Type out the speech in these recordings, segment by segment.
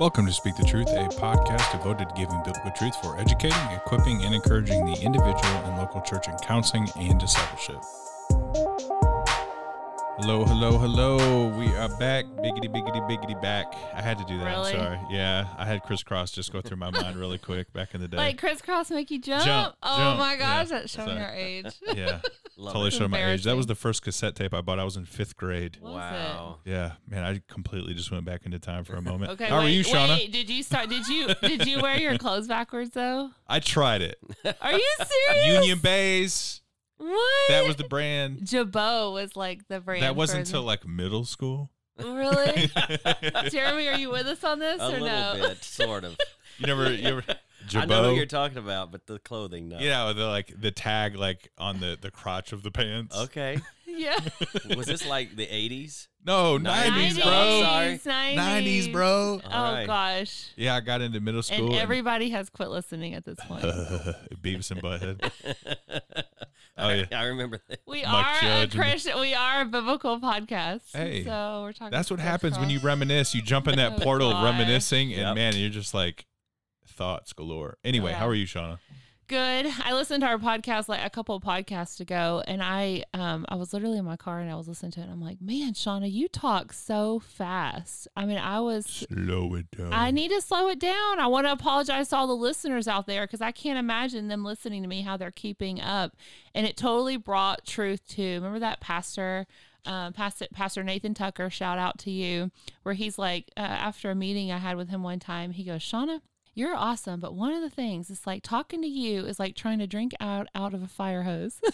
Welcome to Speak the Truth, a podcast devoted to giving biblical truth for educating, equipping, and encouraging the individual and local church in counseling and discipleship. Hello, hello, hello. We are back. Biggity, biggity, biggity back. I had to do that. Really? I'm sorry. Yeah, I had Kris Kross just go through my mind really quick back in the day. Like Kris Kross make you jump? Jump, oh jump, my gosh, yeah. that's showing So- your age. yeah, totally it. showed my age. That was the first cassette tape I bought. I was in fifth grade. Was Wow. Yeah, man, I completely just went back into time for a moment. Okay, How wait, are you, Shauna? wait. Did you start? Did you did you wear your clothes backwards though? I tried it. Are you serious? Union Bays. What? That was the brand. Jabot was like the brand. That wasn't for until like middle school. really. Jeremy, are you with us on this A or little no? bit, sort of. You never, you ever, I know what you're talking about, but the clothing, no. You know, the like the tag like on the the crotch of the pants. Okay. yeah. Was this like the 80s? No, 90s, nineties, bro. bro. Sorry. 90s. Nineties, bro. Oh All right. gosh. Yeah, I got into middle school. And everybody has quit listening at this point. Beavis and Butthead. Oh, yeah. I remember that. We Mike are a Judge and- Christian. We are a biblical podcast. Hey, so we're talking. That's what Kris Kross. happens when you reminisce. You jump in that Oh, portal of gosh. reminiscing, and Yep. man, you're just like thoughts galore. Anyway, Yeah. how are you, Shauna? Good. I listened to our podcast like a couple of podcasts ago, and I um I was literally in my car and I was listening to it. And I'm like, man, Shauna, you talk so fast. I mean, I was. Slow it down. I need to slow it down. I want to apologize to all the listeners out there because I can't imagine them listening to me how they're keeping up, and it totally brought truth to. Remember that pastor, um, Pastor Pastor Nathan Tucker. Shout out to you, where he's like uh, after a meeting I had with him one time, he goes, Shauna. You're awesome, but one of the things it's like talking to you is like trying to drink out out of a fire hose.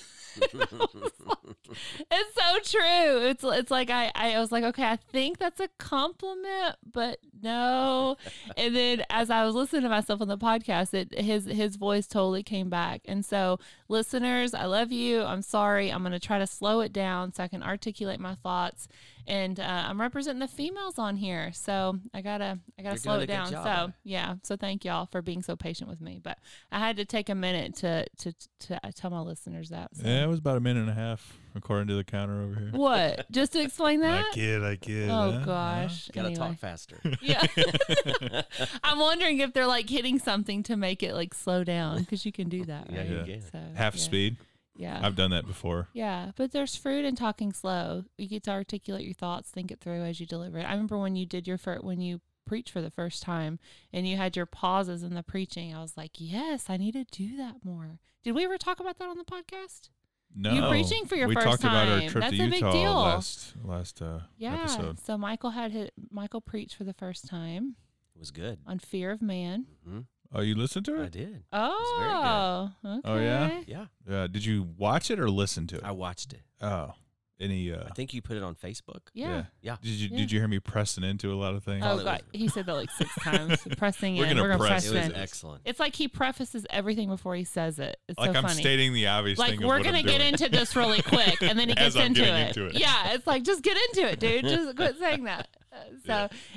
it's so true. It's it's like I I was like, okay, I think that's a compliment, but no. And then as I was listening to myself on the podcast, it his his voice totally came back. And so, listeners, I love you. I'm sorry. I'm going to try to slow it down so I can articulate my thoughts. And uh, I'm representing the females on here, so I gotta I gotta You're slow it down. so yeah, so thank y'all for being so patient with me. But I had to take a minute to to to tell my listeners that. So. Yeah, it was about a minute and a half, according to the counter over here. What? Just to explain that? I that? kid, I kid. Oh huh? gosh. Gotta Anyway. talk faster. Yeah. I'm wondering if they're like hitting something to make it like slow down because you can do that, Yeah, right? you Yeah. can. So, Half yeah. speed. Yeah. I've done that before. yeah, but there's fruit in talking slow. You get to articulate your thoughts, think it through as you deliver it. I remember when you did your first, when you preached for the first time and you had your pauses in the preaching. I was like, yes, I need to do that more. Did we ever talk about that on the podcast? No, you preaching for your we first talked about our trip That's to a big Utah deal. last last uh, Yeah. episode. So Michael had his, Michael preached for the first time It was good. on fear of man. hmm Oh, you listened to it? I it? did. Oh, okay. Oh, yeah? Yeah. Uh, did you watch it or listen to it? I watched it. oh, any? Uh, I think you put it on Facebook. Yeah. Yeah. Did you Yeah. Did you hear me pressing into a lot of things? Oh it god, was- he said that like six times. Pressing We're in. gonna We're gonna press press It was in. excellent. It's like he prefaces everything before he says it. It's like so I'm funny. stating the obvious like thing. we're what gonna I'm get doing. into this really quick, and then he As gets I'm into it. into it. Yeah, it's like just get into it, dude. Just quit saying that. Uh, So,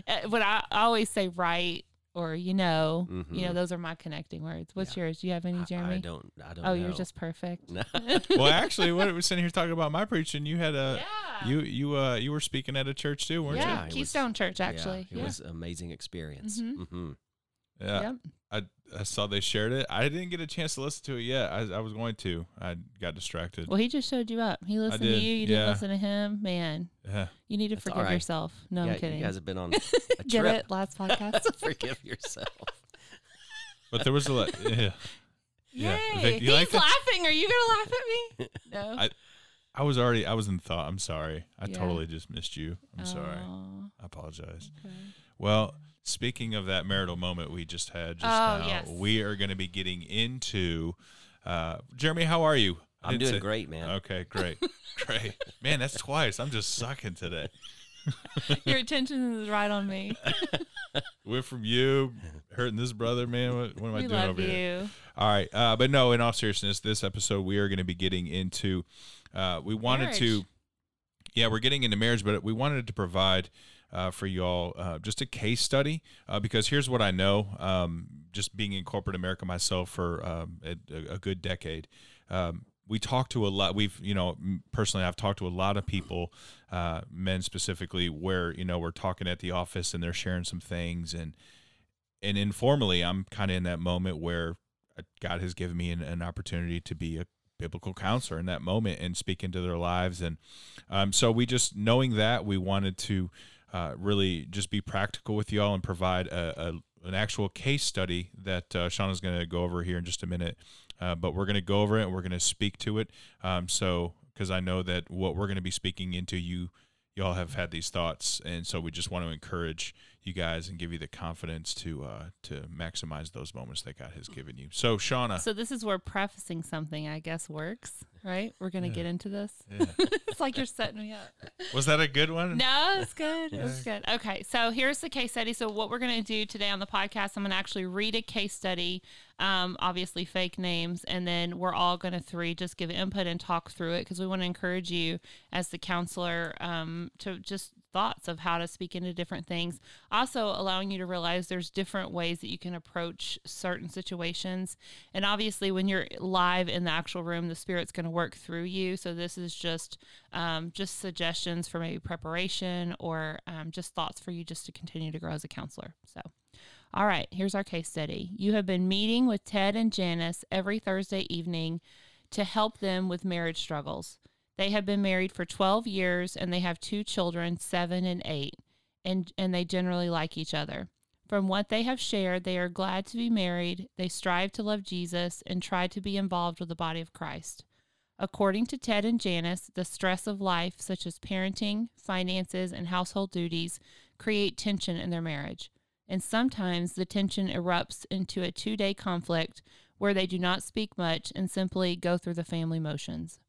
uh, but I, I always say right or you know, you know, Mhm. those are my connecting words. What's Yeah. yours? Do you have any, I- Jeremy? I don't. I don't. oh, you're just perfect. No. well, actually, what we're sitting here talking about my preaching, you had a yeah. you you uh you were speaking at a church too, weren't yeah, Yeah, it was- Keystone Church Yeah, actually. it Yeah. was amazing experience. Mhm. hmm you? Yeah, Yep. I I saw they shared it. I didn't get a chance to listen to it yet. I I was going to. I got distracted. Well, he just showed you up. He listened did, to you. You yeah. didn't listen to him. Man, Yeah. you need to That's forgive right. yourself. No, yeah, I'm kidding. You guys have been on a Get trip. it? Last podcast. Forgive yourself. But there was a lot. Yeah. Yeah. Vic, you He's like laughing. Are you gonna laugh at me? No. I- I was already. I was in thought. I'm sorry. I Yeah. totally just missed you. I'm sorry. I apologize. okay. Well, speaking of that marital moment we just had just Oh, now, yes. we are going to be getting into. Uh, Jeremy, how are you? I I'm didn't doing say- great, man. Okay, great, great. Man, that's twice. I'm just sucking today. Your attention is right on me. Went from you hurting this brother, man. What, what am I we doing love over here? you. All right, uh, but no. In all seriousness, this episode we are going to be getting into. Uh, we wanted to, yeah, we're getting into marriage, but we wanted to provide uh, for y'all uh, just a case study uh, because here's what I know. Um, just being in corporate America myself for um, a, a good decade, um, we talk to a lot. We've you know personally, I've talked to a lot of people, uh, men specifically, where you know we're talking at the office and they're sharing some things, and and informally, I'm kind of in that moment where uh, God has given me an, an opportunity to be a biblical counselor in that moment and speak into their lives, and um, so we just knowing that we wanted to uh, really just be practical with y'all and provide a, a an actual case study that uh, Sean is going to go over here in just a minute. Uh, but we're going to go over it and we're going to speak to it. Um, so, because I know that what we're going to be speaking into, you y'all have had these thoughts, and so we just want to encourage you guys and give you the confidence to uh, to maximize those moments that God has given you. So, Shauna, So this is where prefacing something, I guess, works, right? We're gonna Yeah. get into this. yeah. it's like you're setting me up. was that a good one? No, it's good. It's good. Okay, so here's the case study. So what we're going to do today on the podcast, I'm going to actually read a case study, um, obviously fake names, and then we're all going to three just give input and talk through it because we want to encourage you as the counselor um, to just thoughts of how to speak into different things. Also, allowing you to realize there's different ways that you can approach certain situations. And obviously, when you're live in the actual room, the Spirit's going to work through you. So this is just um, just suggestions for maybe preparation or um, just thoughts for you just to continue to grow as a counselor. So. All right, here's our case study. You have been meeting with Ted and Janice every Thursday evening to help them with marriage struggles. They have been married for 12 years and they have two children, 7 and 8, and and they generally like each other. From what they have shared, they are glad to be married, they strive to love Jesus and try to be involved with the body of Christ. According to Ted and Janice, the stress of life such as parenting, finances, and household duties create tension in their marriage and sometimes the tension erupts into a two day conflict where they do not speak much and simply go through the family motions.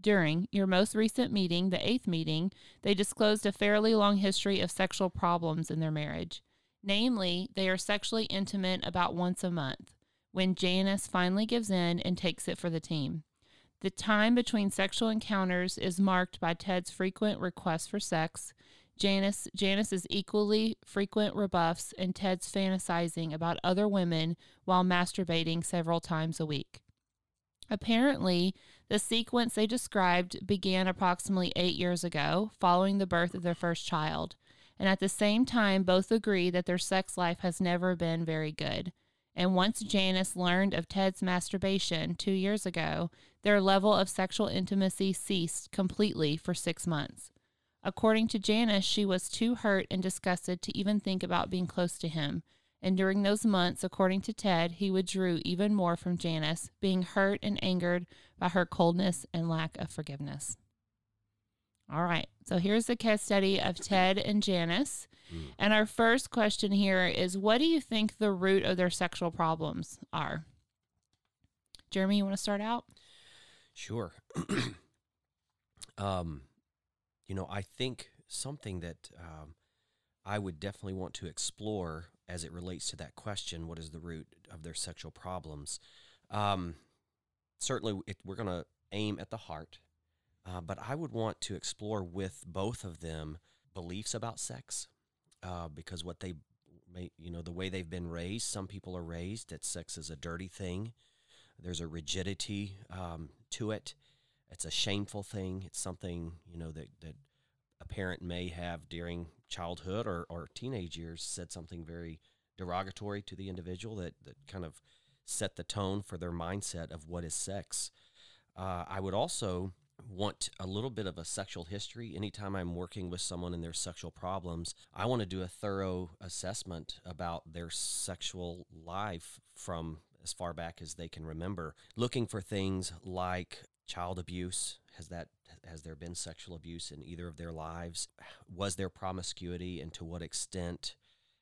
During your most recent meeting, the eighth meeting, they disclosed a fairly long history of sexual problems in their marriage. Namely, they are sexually intimate about once a month, when Janice finally gives in and takes it for the team. The time between sexual encounters is marked by Ted's frequent requests for sex, Janice Janice's equally frequent rebuffs and Ted's fantasizing about other women while masturbating several times a week. Apparently, the sequence they described began approximately 8 years ago, following the birth of their first child. And at the same time, both agree that their sex life has never been very good. And once Janice learned of Ted's masturbation 2 years ago, their level of sexual intimacy ceased completely for 6 months. According to Janice, she was too hurt and disgusted to even think about being close to him. And during those months, according to Ted, he withdrew even more from Janice, being hurt and angered by her coldness and lack of forgiveness. All right, so here's the case study of Ted and Janice. And our first question here is what do you think the root of their sexual problems are? Jeremy, you want to start out? Sure. um, you know, I think something that um, I would definitely want to explore as it relates to that question what is the root of their sexual problems? Um, certainly, it, we're going to aim at the heart, uh, but I would want to explore with both of them beliefs about sex uh, because what they may, you know, the way they've been raised, some people are raised that sex is a dirty thing. There's a rigidity um, to it. It's a shameful thing. It's something you know that that a parent may have during childhood or, or teenage years said something very derogatory to the individual that, that kind of set the tone for their mindset of what is sex. Uh, I would also want a little bit of a sexual history. Anytime I'm working with someone and their sexual problems, I want to do a thorough assessment about their sexual life from as far back as they can remember, looking for things like child abuse. Has that has there been sexual abuse in either of their lives? Was there promiscuity, and to what extent?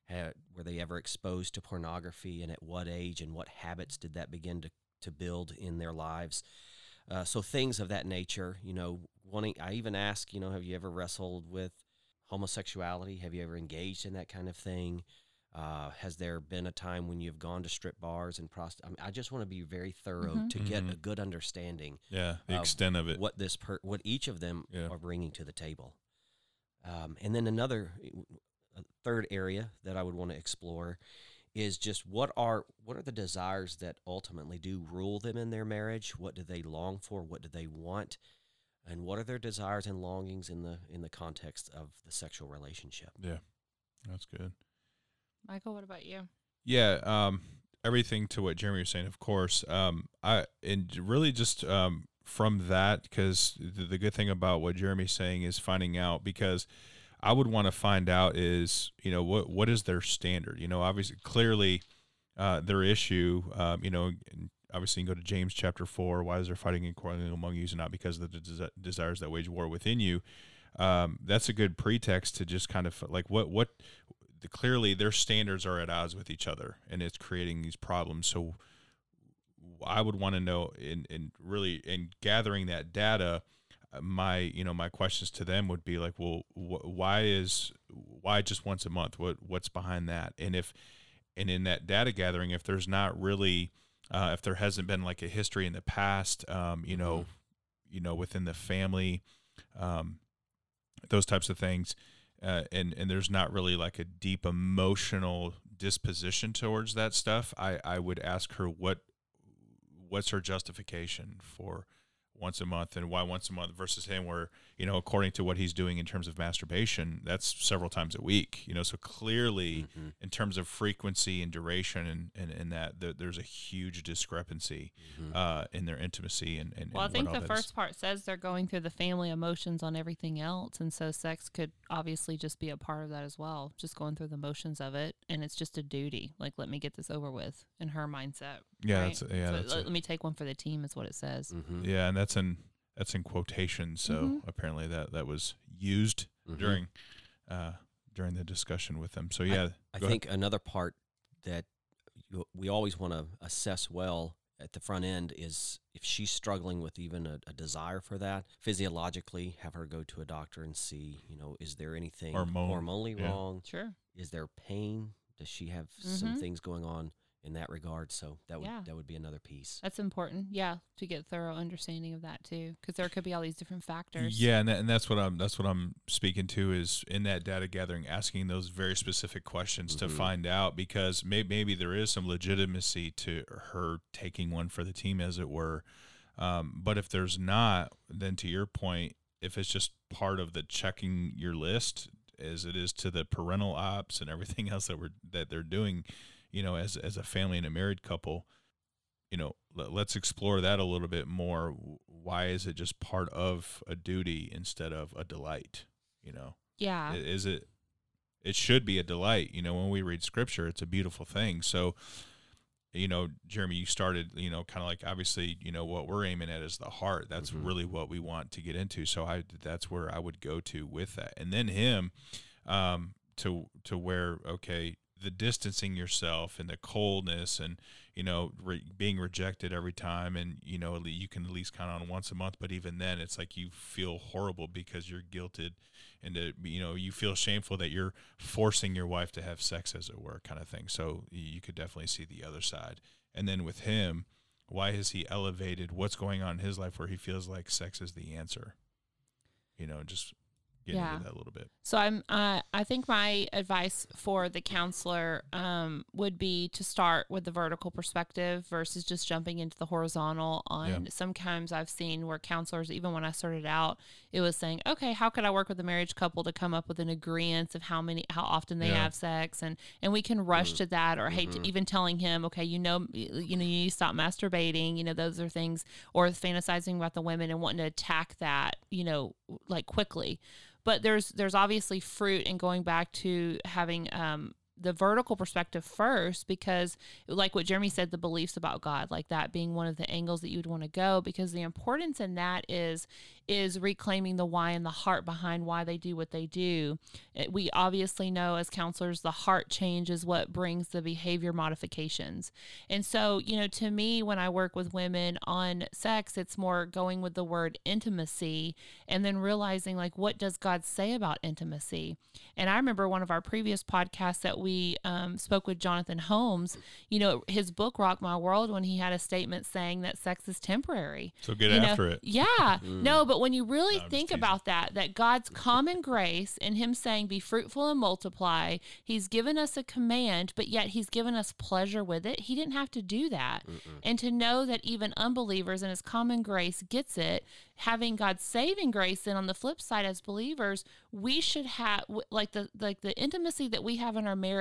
Had, were they ever exposed to pornography, and at what age, and what habits did that begin to, to build in their lives? Uh, so things of that nature, you know, wanting. I even ask, you know, have you ever wrestled with homosexuality? Have you ever engaged in that kind of thing? Uh, has there been a time when you've gone to strip bars and prost? I, mean, I just want to be very thorough Mhm. to get a Mhm. good understanding Yeah, the Uh, extent of it. what this per- what each of them Yeah. are bringing to the table. Um, and then another a third area that I would want to explore is just what are what are the desires that ultimately do rule them in their marriage? What do they long for? What do they want? And what are their desires and longings in the in the context of the sexual relationship? Yeah, that's good. Michael, what about you? Yeah, um, everything to what Jeremy was saying, of course. Um, I and really just um, from that, because the, the good thing about what Jeremy's saying is finding out because I would want to find out is you know what what is their standard? You know, obviously, clearly, uh, their issue. Um, you know, obviously, you can go to James chapter four. Why is there fighting and quarreling among you? And not because of the des- desires that wage war within you. Um, that's a good pretext to just kind of like what what clearly their standards are at odds with each other and it's creating these problems. So i would want to know in, in really in gathering that data uh, my you know my questions to them would be like well wh- why is why just once a month? What what's behind that? And if and in that data gathering if there's not really uh, if there hasn't been like a history in the past um, you know mm-hmm. you know within the family um, those types of things uh, and and there's not really like a deep emotional disposition towards that stuff, I I would ask her what what's her justification for once a month and why once a month versus him where you know according to what he's doing in terms of masturbation that's several times a week you know so clearly mm-hmm. in terms of frequency and duration and and, and that the, there's a huge discrepancy mm-hmm. uh, in their intimacy and, and well and i think the first is. part says they're going through the family emotions on everything else and so sex could obviously just be a part of that as well just going through the motions of it and it's just a duty like let me get this over with in her mindset yeah right? that's yeah so that's let, let, me take one for the team is what it says mm-hmm. yeah and that's in that's in quotation. So mm-hmm. apparently that that was used mm-hmm. during uh, during the discussion with them. So yeah, I, I think ahead. another part that we always want to assess well at the front end is if she's struggling with even a, a, desire for that physiologically have her go to a doctor and see you know is there anything Hormone. hormonally yeah. wrong sure is there pain does she have mm-hmm. some things going on in that regard. So that would yeah. that would be another piece. That's important, yeah, to get thorough understanding of that too, because there could be all these different factors. Yeah, and, that, and that's what I'm that's what I'm speaking to is in that data gathering, asking those very specific questions mm-hmm. to find out because may, maybe there is some legitimacy to her taking one for the team, as it were. Um, but if there's not, then to your point, if it's just part of the checking your list as it is to the parental ops and everything else that we're that they're doing you know, as as a family and a married couple, you know, let, us explore that a little bit more. Why is it just part of a duty instead of a delight? You know, yeah, is it? It should be a delight. You know, when we read scripture, it's a beautiful thing. So, you know, Jeremy, you started, you know, kind of like obviously, you know, what we're aiming at is the heart. That's mm-hmm. really what we want to get into. So I, that's where I would go to with that. And then him, um, to, to where, okay, the distancing yourself and the coldness and you know re- being rejected every time and you know you can at least count on once a month but even then it's like you feel horrible because you're guilted and you know you feel shameful that you're forcing your wife to have sex as it were kind of thing. So you could definitely see the other side. And then with him why has he elevated what's going on in his life where he feels like sex is the answer? You know just get yeah. into that a little bit. So I'm uh, I think my advice for the counselor um, would be to start with the vertical perspective versus just jumping into the horizontal on yeah. sometimes I've seen where counselors even when I started out it was saying okay how could I work with a marriage couple to come up with an agreement of how many how often they yeah. have sex and and we can rush mm-hmm. to that or mm-hmm. hate to mm-hmm. even telling him okay you know you know you need to stop masturbating you know those are things or fantasizing about the women and wanting to attack that you know like quickly but there's there's obviously fruit in going back to having um, the vertical perspective first because like what Jeremy said the beliefs about God like that being one of the angles that you would want to go because the importance in that is is reclaiming the why and the heart behind why they do what they do. It, we obviously know as counselors the heart change is what brings the behavior modifications. And so, you know, to me when I work with women on sex, it's more going with the word intimacy and then realizing like what does God say about intimacy? And I remember one of our previous podcasts that we we um, spoke with Jonathan Holmes, you know, his book rocked my world when he had a statement saying that sex is temporary. So get You know, after it. Yeah. Mm. No, but when you really No, think about that, that God's common grace and Him saying, be fruitful and multiply, He's given us a command, but yet He's given us pleasure with it. He didn't have to do that. And to know that even unbelievers and His common grace gets it, having God's saving grace, then on the flip side, as believers, we should have like the like the intimacy that we have in our marriage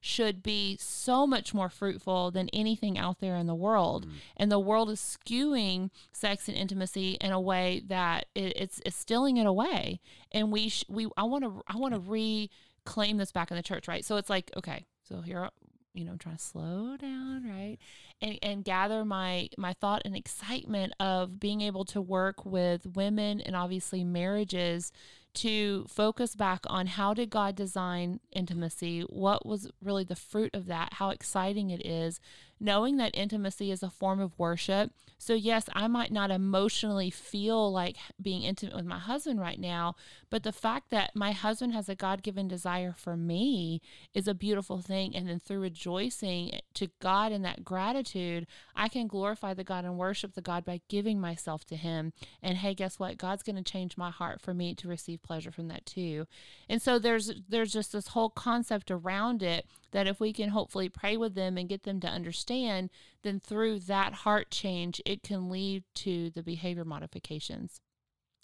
should be so much more fruitful than anything out there in the world. Mm. And the world is skewing sex and intimacy in a way that it, it's it's stealing it away. And we sh- we I want to I want to reclaim this back in the church, right? So it's like okay, so here you know, I'm trying to slow down, right? And and gather my my thought and excitement of being able to work with women and obviously marriages to focus back on how did God design intimacy? What was really the fruit of that? How exciting it is knowing that intimacy is a form of worship. So yes, I might not emotionally feel like being intimate with my husband right now, but the fact that my husband has a God-given desire for me is a beautiful thing and then through rejoicing to God in that gratitude, I can glorify the God and worship the God by giving myself to him. And hey, guess what? God's going to change my heart for me to receive pleasure from that too. And so there's there's just this whole concept around it that if we can hopefully pray with them and get them to understand, then through that heart change, it can lead to the behavior modifications.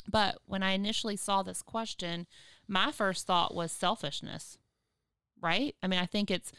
But when I initially saw this question, my first thought was selfishness, right? I mean, I think it's,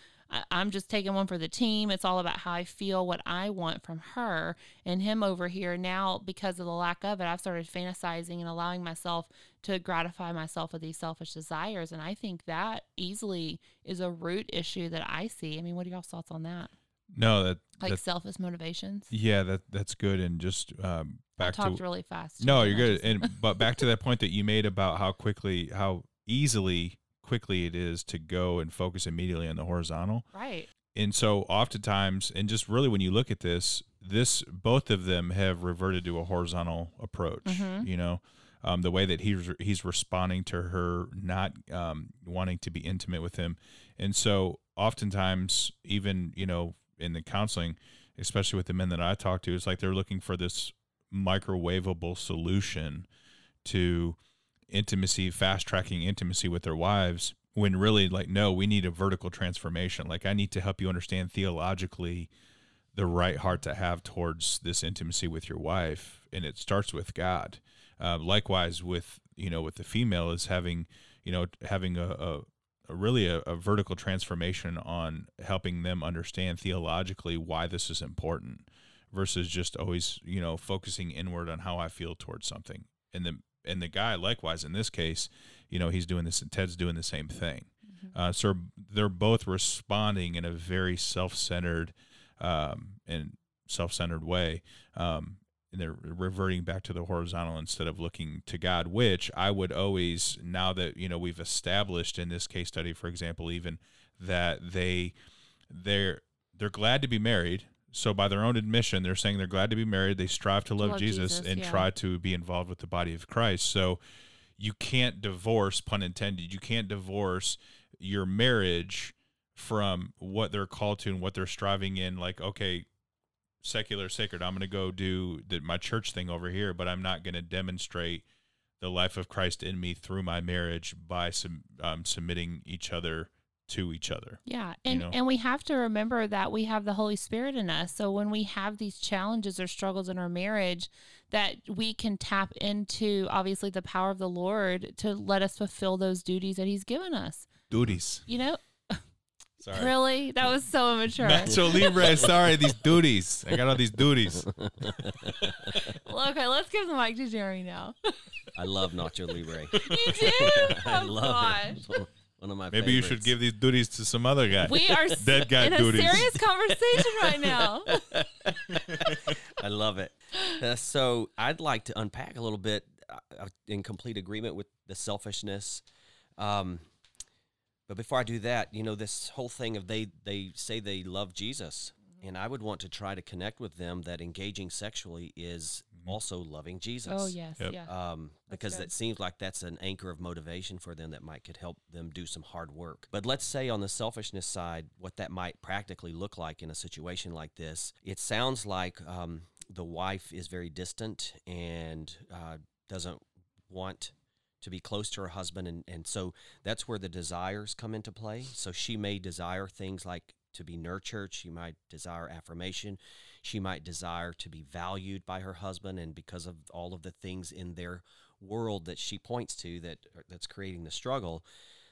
I'm just taking one for the team. It's all about how I feel, what I want from her and him over here. Now, because of the lack of it, I've started fantasizing and allowing myself to gratify myself with these selfish desires. And I think that easily is a root issue that I see. I mean, what are y'all's thoughts on that? No, that Like that selfish motivations? yeah, that that's good. And just um, I back talked to really fast. no, you're good. And but back to that point that you made about how quickly, how easily, quickly it is to go and focus immediately on the horizontal. right. and so oftentimes and just really when you look at this this both of them have reverted to a horizontal approach Mhm. you know um, the way that he's he's responding to her not um, wanting to be intimate with him and so oftentimes even you know in the counseling especially with the men that i talk to it's like they're looking for this microwavable solution to intimacy fast tracking intimacy with their wives when really like no we need a vertical transformation. Like i need to help you understand theologically the right heart to have towards this intimacy with your wife and it starts with god. Uh, likewise with you know with the female is having you know having a, a, a really a, a vertical transformation on helping them understand theologically why this is important versus just always you know focusing inward on how i feel towards something. And the and the guy likewise in this case you know he's doing this and ted's doing the same thing. Uh, so they're both responding in a very self-centered um, and self-centered way. Um, and they're reverting back to the horizontal instead of looking to god which i would always now that you know we've established in this case study for example even that they they're they're glad to be married. So by their own admission they're saying they're glad to be married. They strive to love, love jesus, Jesus, and yeah. try to be involved with the body of christ. So you can't divorce pun intended you can't divorce your marriage from what they're called to and what they're striving in. Like okay secular sacred i'm going to go do the, my church thing over here but i'm not going to demonstrate the life of christ in me through my marriage by sub, um, submitting each other to each other Yeah, and know? and we have to remember that we have the Holy Spirit in us. So when we have these challenges or struggles in our marriage, that we can tap into obviously the power of the Lord to let us fulfill those duties that He's given us. duties You know, sorry really, that was so immature. Nacho Libre, sorry, these duties. I got all these duties. Well, okay, let's give the mic to Jerry now. I love Nacho Libre. you do? I Oh love gosh. it. One of my Maybe you should favorites. give these duties to some other guy. We are s- Dead guy in duties. a serious conversation right now. I love it. Uh, so I'd like to unpack a little bit uh, uh, in complete agreement with the selfishness. Um, but before I do that, you know, this whole thing of they they say they love Jesus, and I would want to try to connect with them that engaging sexually is also loving Jesus. Oh yes, Yep. yeah. um, because good. that seems like that's an anchor of motivation for them that might could help them do some hard work. But let's say on the selfishness side, what that might practically look like in a situation like this, it sounds like um, the wife is very distant and uh, doesn't want to be close to her husband, and, and so that's where the desires come into play. So she may desire things like to be nurtured, she might desire affirmation, she might desire to be valued by her husband, and because of all of the things in their world that she points to that that's creating the struggle,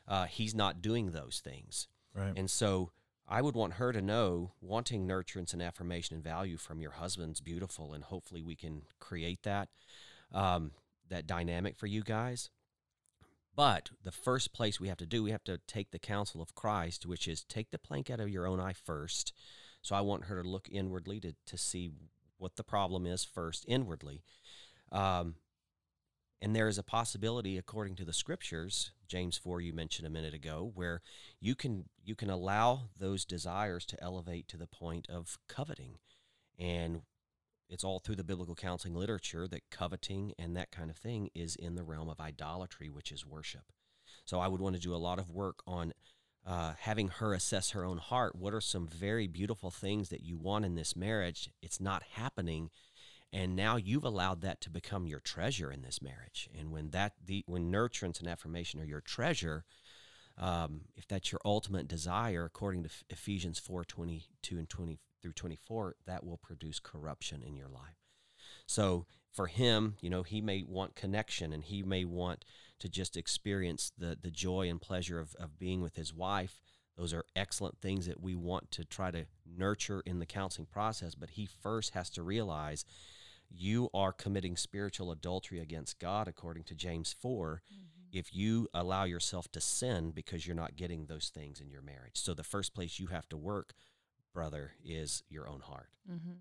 uh, he's not doing those things. Right. And so I would want her to know wanting nurturance and affirmation and value from your husband's beautiful, and hopefully we can create that um, that dynamic for you guys. But the first place we have to do, we have to take the counsel of Christ, which is take the plank out of your own eye first. So I want her to look inwardly to, to see what the problem is first inwardly. Um, and there is a possibility, according to the scriptures, James four you mentioned a minute ago, where you can you can allow those desires to elevate to the point of coveting, and it's all through the biblical counseling literature that coveting and that kind of thing is in the realm of idolatry, which is worship. So I would want to do a lot of work on uh, having her assess her own heart. What are some very beautiful things that you want in this marriage? It's not happening and now you've allowed that to become your treasure in this marriage and when that the when nurturance and affirmation are your treasure um, if that's your ultimate desire according to ephesians 4 22 and 20 through 24 that will produce corruption in your life. So for him you know he may want connection and he may want to just experience the the joy and pleasure of, of being with his wife. Those are excellent things that we want to try to nurture in the counseling process but he first has to realize you are committing spiritual adultery against God, according to James 4, mm-hmm. if you allow yourself to sin because you're not getting those things in your marriage. So, the first place you have to work, brother, is your own heart. Mm-hmm.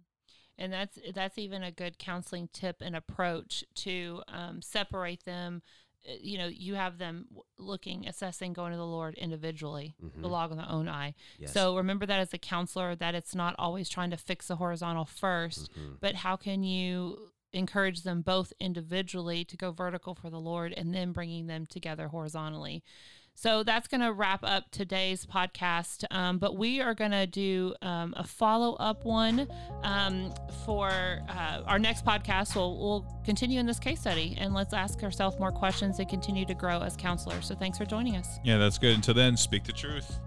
And that's that's even a good counseling tip and approach to um, separate them. Uh, You know, you have them looking, assessing, going to the Lord individually, Mhm. the log on their own eye. Yes. So remember that as a counselor, that it's not always trying to fix the horizontal 1st Mhm. but how can you encourage them both individually to go vertical for the Lord and then bringing them together horizontally? So that's going to wrap up today's podcast. Um, but we are going to do um, a follow up one um, for uh, our next podcast. We'll, we'll continue in this case study and let's ask ourselves more questions and continue to grow as counselors. So thanks for joining us. Yeah, that's good. Until then, speak the truth.